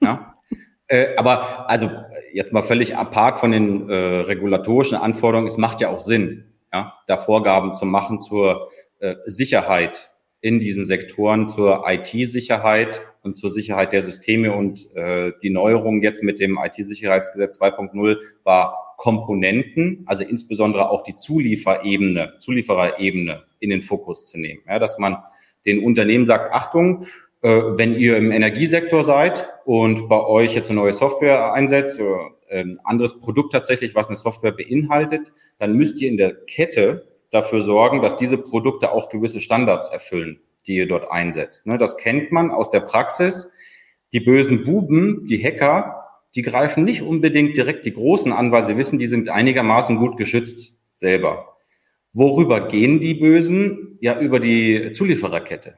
Ja? äh, aber also jetzt mal völlig apart von den äh, regulatorischen Anforderungen, es macht ja auch Sinn, ja, da Vorgaben zu machen zur äh, Sicherheit in diesen Sektoren zur IT-Sicherheit und zur Sicherheit der Systeme und äh, die Neuerung jetzt mit dem IT-Sicherheitsgesetz 2.0 war Komponenten, also insbesondere auch die Zulieferebene, Zuliefererebene in den Fokus zu nehmen. Ja, dass man den Unternehmen sagt, Achtung, äh, wenn ihr im Energiesektor seid und bei euch jetzt eine neue Software einsetzt oder ein anderes Produkt tatsächlich, was eine Software beinhaltet, dann müsst ihr in der Kette dafür sorgen, dass diese Produkte auch gewisse Standards erfüllen, die ihr dort einsetzt. Ne, das kennt man aus der Praxis. Die bösen Buben, die Hacker, die greifen nicht unbedingt direkt die Großen an, weil sie wissen, die sind einigermaßen gut geschützt selber. Worüber gehen die Bösen? Ja, über die Zuliefererkette.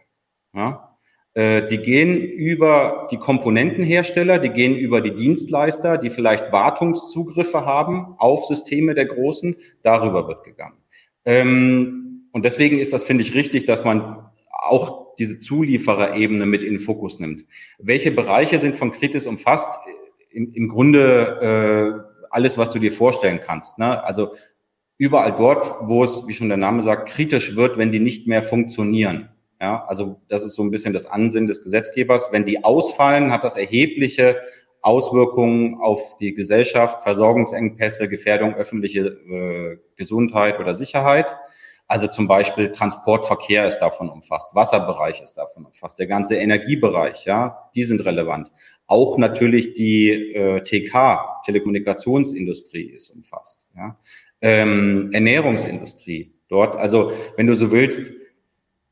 Ja? Äh, die gehen über die Komponentenhersteller, die gehen über die Dienstleister, die vielleicht Wartungszugriffe haben auf Systeme der Großen. Darüber wird gegangen. Ähm, und deswegen ist das, finde ich, richtig, dass man auch diese Zuliefererebene mit in den Fokus nimmt. Welche Bereiche sind von Kritis umfasst? Im, im Grunde äh, alles, was du dir vorstellen kannst. Ne? Also überall dort, wo es, wie schon der Name sagt, kritisch wird, wenn die nicht mehr funktionieren. Ja, also das ist so ein bisschen das Ansinnen des Gesetzgebers. Wenn die ausfallen, hat das erhebliche Auswirkungen auf die Gesellschaft, Versorgungsengpässe, Gefährdung öffentliche äh, Gesundheit oder Sicherheit. Also zum Beispiel Transportverkehr ist davon umfasst, Wasserbereich ist davon umfasst, der ganze Energiebereich, ja, die sind relevant. Auch natürlich die äh, TK, Telekommunikationsindustrie ist umfasst, ja. Ähm, Ernährungsindustrie dort, also wenn du so willst,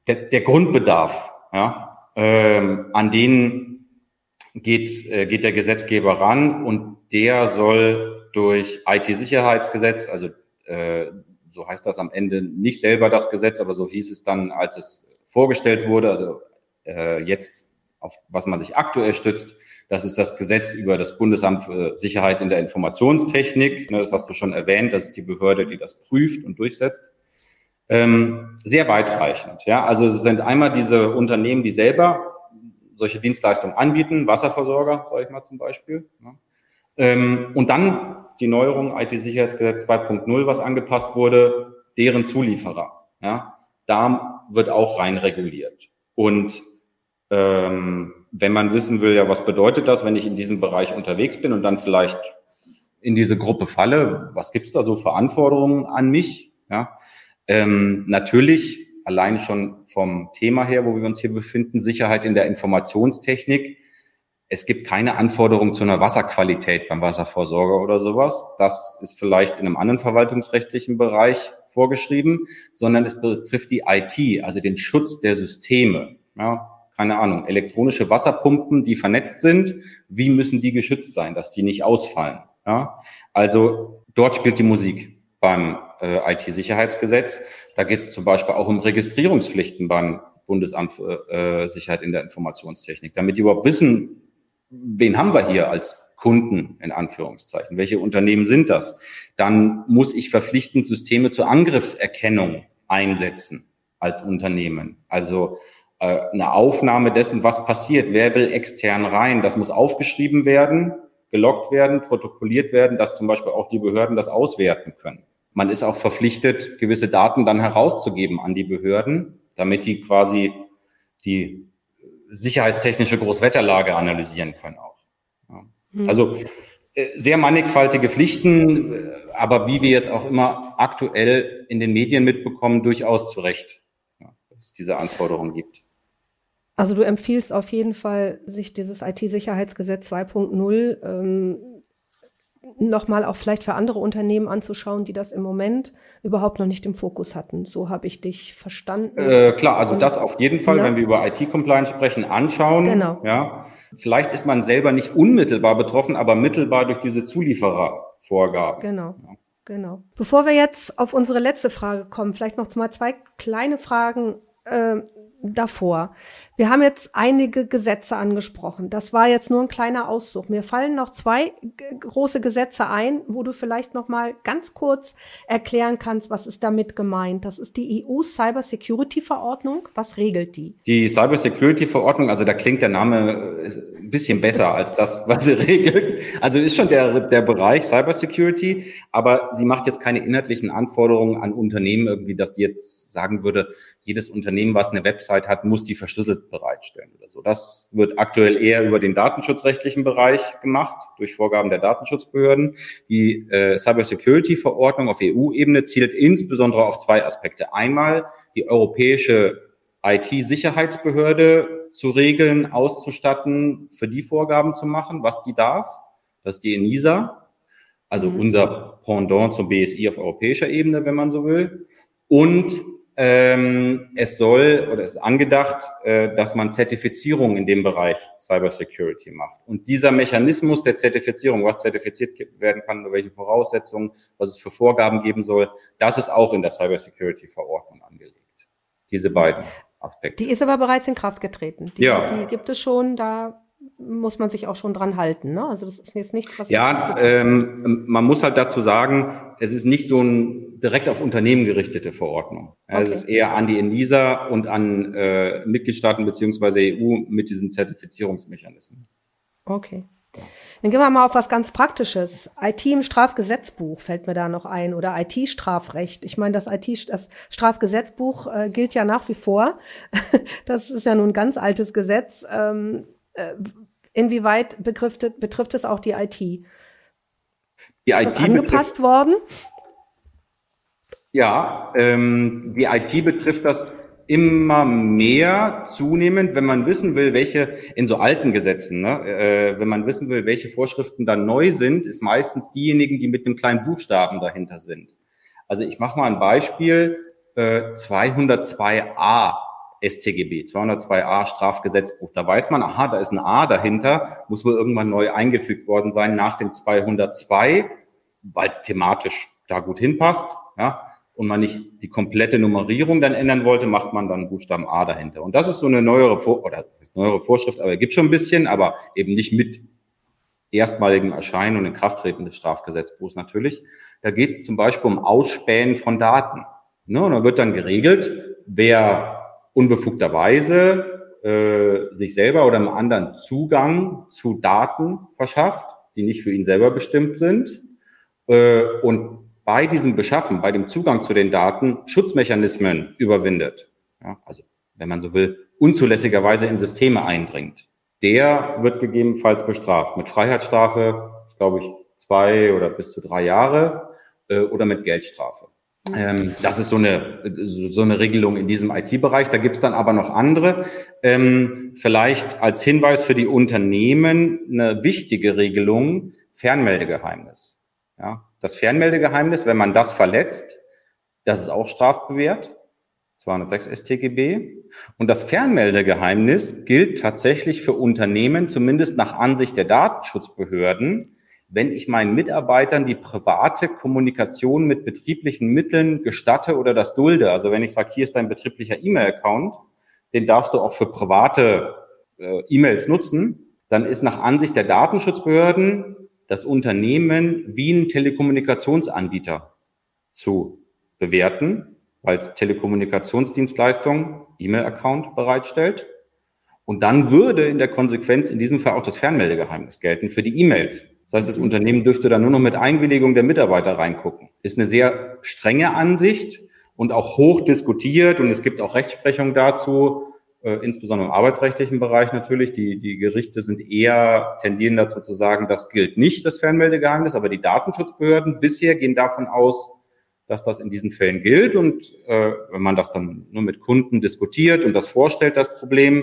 der, der Grundbedarf, ja, ähm, an denen geht, äh, geht der Gesetzgeber ran und der soll durch IT-Sicherheitsgesetz, also äh, so heißt das am Ende nicht selber das Gesetz, aber so hieß es dann, als es vorgestellt wurde, also äh, jetzt auf was man sich aktuell stützt, das ist das Gesetz über das Bundesamt für Sicherheit in der Informationstechnik. Ne, das hast du schon erwähnt, das ist die Behörde, die das prüft und durchsetzt. Ähm, sehr weitreichend. Ja, also es sind einmal diese Unternehmen, die selber solche Dienstleistungen anbieten, Wasserversorger, sage ich mal zum Beispiel. Ja. Ähm, und dann die Neuerung IT-Sicherheitsgesetz 2.0, was angepasst wurde, deren Zulieferer. Ja. Da wird auch rein reguliert. Und ähm, wenn man wissen will, ja, was bedeutet das, wenn ich in diesem Bereich unterwegs bin und dann vielleicht in diese Gruppe falle, was gibt's da so für Anforderungen an mich? Ja, ähm, natürlich allein schon vom Thema her, wo wir uns hier befinden, Sicherheit in der Informationstechnik. Es gibt keine Anforderung zu einer Wasserqualität beim Wasserversorger oder sowas. Das ist vielleicht in einem anderen verwaltungsrechtlichen Bereich vorgeschrieben, sondern es betrifft die IT, also den Schutz der Systeme. Ja, keine Ahnung, elektronische Wasserpumpen, die vernetzt sind, wie müssen die geschützt sein, dass die nicht ausfallen? Ja, also dort spielt die Musik beim äh, IT-Sicherheitsgesetz. Da geht es zum Beispiel auch um Registrierungspflichten beim Bundesamt für äh, Sicherheit in der Informationstechnik, damit die überhaupt wissen, wen haben wir hier als Kunden in Anführungszeichen, welche Unternehmen sind das? Dann muss ich verpflichtend Systeme zur Angriffserkennung einsetzen als Unternehmen. Also äh, eine Aufnahme dessen, was passiert. Wer will extern rein? Das muss aufgeschrieben werden, gelockt werden, protokolliert werden, dass zum Beispiel auch die Behörden das auswerten können. Man ist auch verpflichtet, gewisse Daten dann herauszugeben an die Behörden, damit die quasi die sicherheitstechnische Großwetterlage analysieren können auch. Ja. Mhm. Also äh, sehr mannigfaltige Pflichten, äh, aber wie wir jetzt auch immer aktuell in den Medien mitbekommen, durchaus zu Recht, ja, dass es diese Anforderungen gibt. Also du empfiehlst auf jeden Fall, sich dieses IT-Sicherheitsgesetz 2.0 ähm, nochmal auch vielleicht für andere Unternehmen anzuschauen, die das im Moment überhaupt noch nicht im Fokus hatten. So habe ich dich verstanden. Äh, klar, also Und, das auf jeden Fall, na? wenn wir über IT-Compliance sprechen, anschauen. Genau. Ja. Vielleicht ist man selber nicht unmittelbar betroffen, aber mittelbar durch diese Zulieferervorgaben. Genau. Ja. Genau. Bevor wir jetzt auf unsere letzte Frage kommen, vielleicht noch mal zwei kleine Fragen äh, davor. Wir haben jetzt einige Gesetze angesprochen. Das war jetzt nur ein kleiner Auszug. Mir fallen noch zwei große Gesetze ein, wo du vielleicht noch mal ganz kurz erklären kannst, was ist damit gemeint. Das ist die EU Cyber Security Verordnung. Was regelt die? Die Cyber Security Verordnung, also da klingt der Name äh, ein bisschen besser als das, was sie regelt. Also ist schon der, der Bereich Cyber Security, aber sie macht jetzt keine inhaltlichen Anforderungen an Unternehmen irgendwie, dass die jetzt sagen würde, jedes Unternehmen, was eine Website hat, muss die verschlüsselt bereitstellen oder so. Das wird aktuell eher über den datenschutzrechtlichen Bereich gemacht, durch Vorgaben der Datenschutzbehörden. Die äh, Cybersecurity-Verordnung auf EU-Ebene zielt insbesondere auf zwei Aspekte. Einmal die europäische IT-Sicherheitsbehörde zu regeln, auszustatten, für die Vorgaben zu machen, was die darf. Das ist die ENISA, also mhm. unser Pendant zum BSI auf europäischer Ebene, wenn man so will. Und ähm, es soll oder ist angedacht, äh, dass man Zertifizierung in dem Bereich Cybersecurity macht. Und dieser Mechanismus der Zertifizierung, was zertifiziert werden kann, unter welchen Voraussetzungen, was es für Vorgaben geben soll, das ist auch in der Cybersecurity-Verordnung angelegt. Diese beiden Aspekte. Die ist aber bereits in Kraft getreten. Die, ja. die gibt es schon, da muss man sich auch schon dran halten. Ne? Also das ist jetzt nichts, was ja, ähm, man muss halt dazu sagen, es ist nicht so ein direkt auf Unternehmen gerichtete Verordnung. Okay. Es ist eher an die ENISA und an äh, Mitgliedstaaten beziehungsweise EU mit diesen Zertifizierungsmechanismen. Okay. Dann gehen wir mal auf was ganz Praktisches. IT im Strafgesetzbuch fällt mir da noch ein oder IT-Strafrecht. Ich meine, das IT, das Strafgesetzbuch äh, gilt ja nach wie vor. das ist ja nun ein ganz altes Gesetz. Ähm, äh, inwieweit betrifft, betrifft es auch die IT? Die ist IT angepasst worden? Ja, ähm, die IT betrifft das immer mehr zunehmend, wenn man wissen will, welche in so alten Gesetzen, ne, äh, wenn man wissen will, welche Vorschriften da neu sind, ist meistens diejenigen, die mit einem kleinen Buchstaben dahinter sind. Also ich mache mal ein Beispiel, äh, 202a StGB, 202a Strafgesetzbuch. Da weiß man, aha, da ist ein A dahinter, muss wohl irgendwann neu eingefügt worden sein nach dem 202, weil es thematisch da gut hinpasst, ja, und man nicht die komplette Nummerierung dann ändern wollte, macht man dann Buchstaben A dahinter. Und das ist so eine neuere, Vor oder das ist neuere Vorschrift, aber es gibt schon ein bisschen, aber eben nicht mit erstmaligem Erscheinen und Inkrafttreten des Strafgesetzbuchs natürlich. Da geht es zum Beispiel um Ausspähen von Daten. Ne? Und da wird dann geregelt, wer unbefugterweise äh, sich selber oder einem anderen Zugang zu Daten verschafft, die nicht für ihn selber bestimmt sind. Äh, und bei diesem Beschaffen, bei dem Zugang zu den Daten Schutzmechanismen überwindet. Ja, also, wenn man so will, unzulässigerweise in Systeme eindringt. Der wird gegebenenfalls bestraft mit Freiheitsstrafe, glaube ich, zwei oder bis zu drei Jahre äh, oder mit Geldstrafe. Ähm, das ist so eine, so eine Regelung in diesem IT-Bereich. Da gibt es dann aber noch andere. Ähm, vielleicht als Hinweis für die Unternehmen eine wichtige Regelung, Fernmeldegeheimnis. Ja, das Fernmeldegeheimnis, wenn man das verletzt, das ist auch strafbewehrt. 206 StGB. Und das Fernmeldegeheimnis gilt tatsächlich für Unternehmen, zumindest nach Ansicht der Datenschutzbehörden, wenn ich meinen Mitarbeitern die private Kommunikation mit betrieblichen Mitteln gestatte oder das dulde. Also wenn ich sage, hier ist dein betrieblicher E-Mail-Account, den darfst du auch für private äh, E-Mails nutzen, dann ist nach Ansicht der Datenschutzbehörden das Unternehmen wie ein Telekommunikationsanbieter zu bewerten. weil es Telekommunikationsdienstleistung, E-Mail-Account bereitstellt. Und dann würde in der Konsequenz in diesem Fall auch das Fernmeldegeheimnis gelten für die E-Mails. Das heißt, das Unternehmen dürfte da nur noch mit Einwilligung der Mitarbeiter reingucken. Ist eine sehr strenge Ansicht und auch hoch diskutiert und es gibt auch Rechtsprechung dazu, äh, insbesondere im arbeitsrechtlichen Bereich natürlich. Die, die Gerichte sind eher tendieren dazu zu sagen, das gilt nicht, das Fernmeldegeheimnis, aber die Datenschutzbehörden bisher gehen davon aus, dass das in diesen Fällen gilt. Und äh, wenn man das dann nur mit Kunden diskutiert und das vorstellt, das Problem,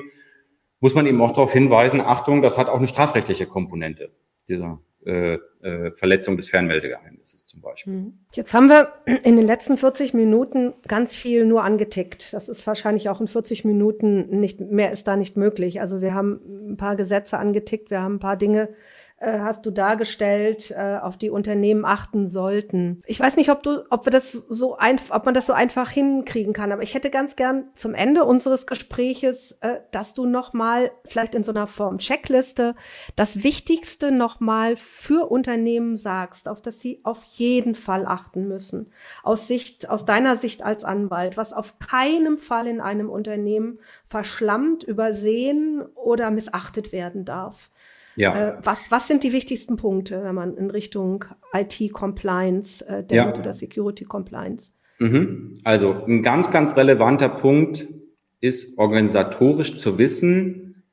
muss man eben auch darauf hinweisen, Achtung, das hat auch eine strafrechtliche Komponente, dieser äh, äh, Verletzung des Fernmeldegeheimnisses zum Beispiel. Mhm. Jetzt haben wir in den letzten 40 Minuten ganz viel nur angetickt. Das ist wahrscheinlich auch in 40 Minuten nicht mehr ist da nicht möglich. Also wir haben ein paar Gesetze angetickt, wir haben ein paar Dinge hast du dargestellt, äh, auf die Unternehmen achten sollten. Ich weiß nicht, ob du, ob wir das so einfach, ob man das so einfach hinkriegen kann, aber ich hätte ganz gern zum Ende unseres Gespräches, äh, dass du nochmal vielleicht in so einer Form Checkliste das Wichtigste nochmal für Unternehmen sagst, auf das sie auf jeden Fall achten müssen. Aus Sicht, aus deiner Sicht als Anwalt, was auf keinem Fall in einem Unternehmen verschlammt, übersehen oder missachtet werden darf. Ja. Äh, was, was sind die wichtigsten Punkte, wenn man in Richtung IT-Compliance äh, denkt ja. oder Security-Compliance? Mhm. Also ein ganz, ganz relevanter Punkt ist organisatorisch zu wissen,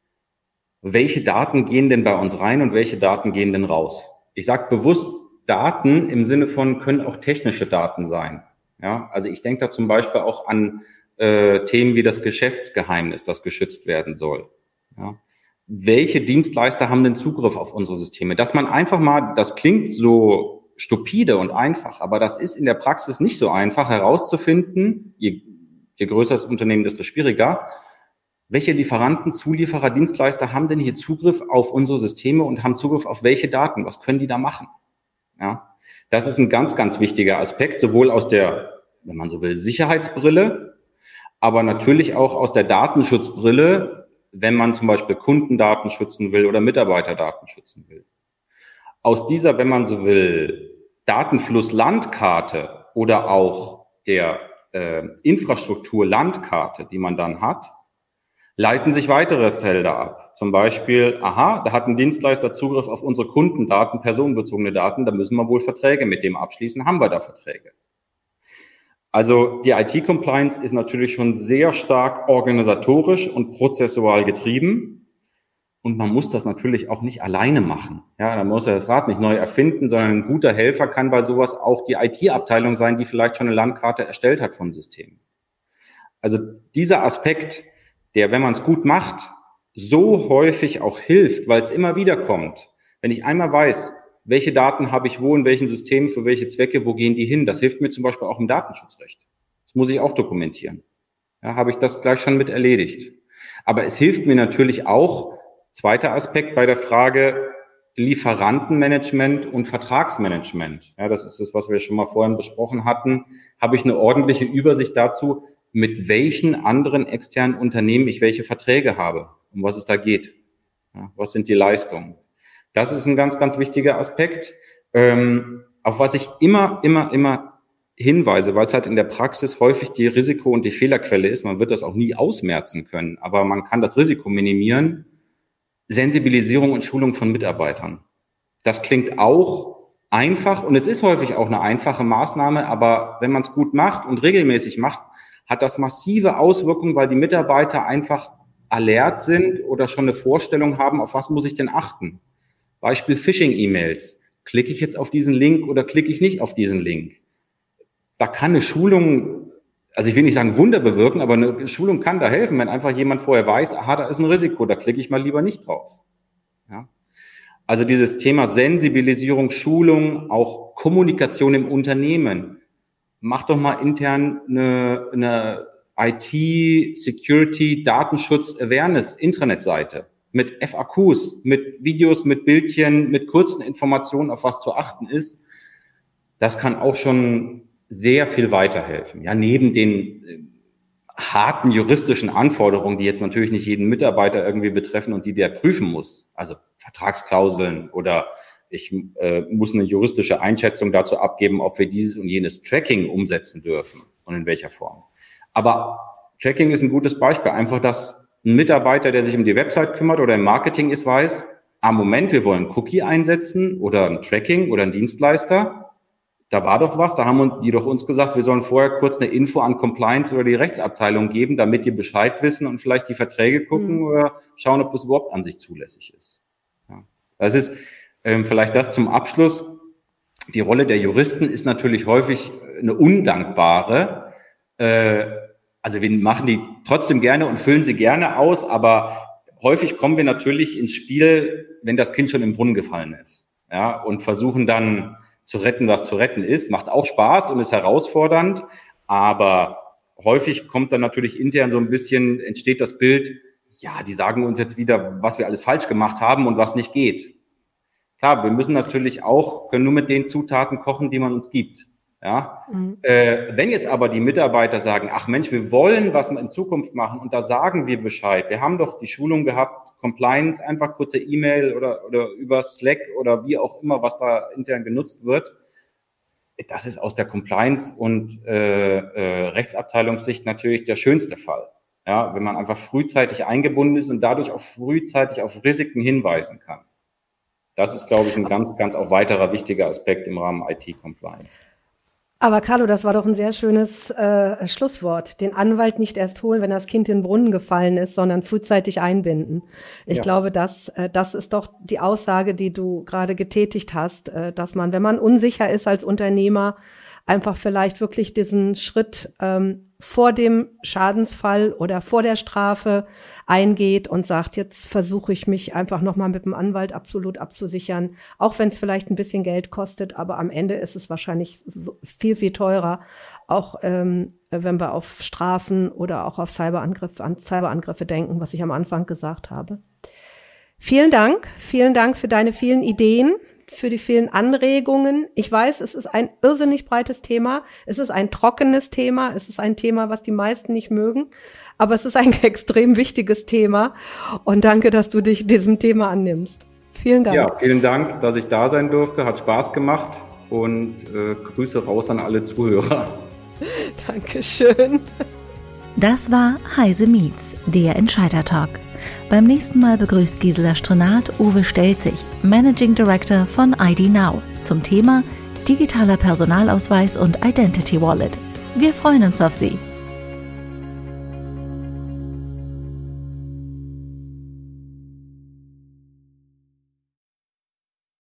welche Daten gehen denn bei uns rein und welche Daten gehen denn raus. Ich sage bewusst Daten im Sinne von können auch technische Daten sein. Ja, also ich denke da zum Beispiel auch an äh, Themen wie das Geschäftsgeheimnis, das geschützt werden soll. Ja welche Dienstleister haben denn Zugriff auf unsere Systeme? Dass man einfach mal, das klingt so stupide und einfach, aber das ist in der Praxis nicht so einfach herauszufinden, je, je größer das Unternehmen, desto schwieriger, welche Lieferanten, Zulieferer, Dienstleister haben denn hier Zugriff auf unsere Systeme und haben Zugriff auf welche Daten? Was können die da machen? Ja, das ist ein ganz, ganz wichtiger Aspekt, sowohl aus der, wenn man so will, Sicherheitsbrille, aber natürlich auch aus der Datenschutzbrille, wenn man zum Beispiel Kundendaten schützen will oder Mitarbeiterdaten schützen will. Aus dieser, wenn man so will, Datenfluss-Landkarte oder auch der äh, Infrastruktur-Landkarte, die man dann hat, leiten sich weitere Felder ab. Zum Beispiel, aha, da hat ein Dienstleister Zugriff auf unsere Kundendaten, personenbezogene Daten, da müssen wir wohl Verträge mit dem abschließen, haben wir da Verträge. Also die IT-Compliance ist natürlich schon sehr stark organisatorisch und prozessual getrieben. Und man muss das natürlich auch nicht alleine machen. Ja, da muss ja das Rad nicht neu erfinden, sondern ein guter Helfer kann bei sowas auch die IT-Abteilung sein, die vielleicht schon eine Landkarte erstellt hat von Systemen. Also dieser Aspekt, der, wenn man es gut macht, so häufig auch hilft, weil es immer wieder kommt. Wenn ich einmal weiß, welche Daten habe ich wo in welchen Systemen, für welche Zwecke, wo gehen die hin. Das hilft mir zum Beispiel auch im Datenschutzrecht. Das muss ich auch dokumentieren. Ja, habe ich das gleich schon mit erledigt. Aber es hilft mir natürlich auch, zweiter Aspekt bei der Frage Lieferantenmanagement und Vertragsmanagement. Ja, das ist das, was wir schon mal vorhin besprochen hatten. Habe ich eine ordentliche Übersicht dazu, mit welchen anderen externen Unternehmen ich welche Verträge habe, um was es da geht. Ja, was sind die Leistungen? Das ist ein ganz, ganz wichtiger Aspekt, ähm, auf was ich immer, immer, immer hinweise, weil es halt in der Praxis häufig die Risiko- und die Fehlerquelle ist. Man wird das auch nie ausmerzen können, aber man kann das Risiko minimieren. Sensibilisierung und Schulung von Mitarbeitern. Das klingt auch einfach und es ist häufig auch eine einfache Maßnahme, aber wenn man es gut macht und regelmäßig macht, hat das massive Auswirkungen, weil die Mitarbeiter einfach alert sind oder schon eine Vorstellung haben, auf was muss ich denn achten. Beispiel Phishing-E-Mails. Klicke ich jetzt auf diesen Link oder klicke ich nicht auf diesen Link? Da kann eine Schulung, also ich will nicht sagen Wunder bewirken, aber eine Schulung kann da helfen, wenn einfach jemand vorher weiß, aha, da ist ein Risiko, da klicke ich mal lieber nicht drauf. Ja? Also dieses Thema Sensibilisierung, Schulung, auch Kommunikation im Unternehmen. Mach doch mal intern eine, eine IT, Security, Datenschutz, Awareness, Intranet-Seite mit FAQs, mit Videos, mit Bildchen, mit kurzen Informationen, auf was zu achten ist, das kann auch schon sehr viel weiterhelfen. Ja, neben den äh, harten juristischen Anforderungen, die jetzt natürlich nicht jeden Mitarbeiter irgendwie betreffen und die der prüfen muss, also Vertragsklauseln oder ich äh, muss eine juristische Einschätzung dazu abgeben, ob wir dieses und jenes Tracking umsetzen dürfen und in welcher Form. Aber Tracking ist ein gutes Beispiel. Einfach, dass ein Mitarbeiter, der sich um die Website kümmert oder im Marketing ist, weiß, am Moment, wir wollen Cookie einsetzen oder ein Tracking oder ein Dienstleister da war doch was, da haben die doch uns gesagt, wir sollen vorher kurz eine Info an Compliance oder die Rechtsabteilung geben, damit die Bescheid wissen und vielleicht die Verträge gucken mhm. oder schauen, ob das überhaupt an sich zulässig ist. Ja. Das ist ähm, vielleicht das zum Abschluss. Die Rolle der Juristen ist natürlich häufig eine undankbare. Äh, also wir machen die trotzdem gerne und füllen sie gerne aus, aber häufig kommen wir natürlich ins Spiel, wenn das Kind schon im Brunnen gefallen ist. Ja, und versuchen dann zu retten, was zu retten ist. Macht auch Spaß und ist herausfordernd, aber häufig kommt dann natürlich intern so ein bisschen, entsteht das Bild, ja, die sagen uns jetzt wieder, was wir alles falsch gemacht haben und was nicht geht. Klar, wir müssen natürlich auch, können nur mit den Zutaten kochen, die man uns gibt. Ja, mhm. äh, wenn jetzt aber die Mitarbeiter sagen, ach Mensch, wir wollen was in Zukunft machen und da sagen wir Bescheid. Wir haben doch die Schulung gehabt, Compliance, einfach kurze E-Mail oder, oder über Slack oder wie auch immer, was da intern genutzt wird. Das ist aus der Compliance und äh, äh, Rechtsabteilungssicht natürlich der schönste Fall. Ja, wenn man einfach frühzeitig eingebunden ist und dadurch auch frühzeitig auf Risiken hinweisen kann. Das ist, glaube ich, ein ganz, ganz auch weiterer wichtiger Aspekt im Rahmen IT-Compliance. Aber Carlo, das war doch ein sehr schönes äh, Schlusswort. Den Anwalt nicht erst holen, wenn das Kind in den Brunnen gefallen ist, sondern frühzeitig einbinden. Ich ja. glaube, das, äh, das ist doch die Aussage, die du gerade getätigt hast, äh, dass man, wenn man unsicher ist als Unternehmer, einfach vielleicht wirklich diesen Schritt ähm, vor dem Schadensfall oder vor der Strafe eingeht und sagt, jetzt versuche ich mich einfach nochmal mit dem Anwalt absolut abzusichern, auch wenn es vielleicht ein bisschen Geld kostet, aber am Ende ist es wahrscheinlich viel, viel teurer, auch ähm, wenn wir auf Strafen oder auch auf Cyberangriffe, an Cyberangriffe denken, was ich am Anfang gesagt habe. Vielen Dank, vielen Dank für deine vielen Ideen für die vielen Anregungen. Ich weiß, es ist ein irrsinnig breites Thema. Es ist ein trockenes Thema. Es ist ein Thema, was die meisten nicht mögen. Aber es ist ein extrem wichtiges Thema. Und danke, dass du dich diesem Thema annimmst. Vielen Dank. Ja, vielen Dank, dass ich da sein durfte. Hat Spaß gemacht. Und äh, Grüße raus an alle Zuhörer. Dankeschön. Das war Heise Meets, der Entscheider Talk. Beim nächsten Mal begrüßt Gisela Strenat Uwe Stelzig, Managing Director von ID Now, zum Thema digitaler Personalausweis und Identity Wallet. Wir freuen uns auf Sie.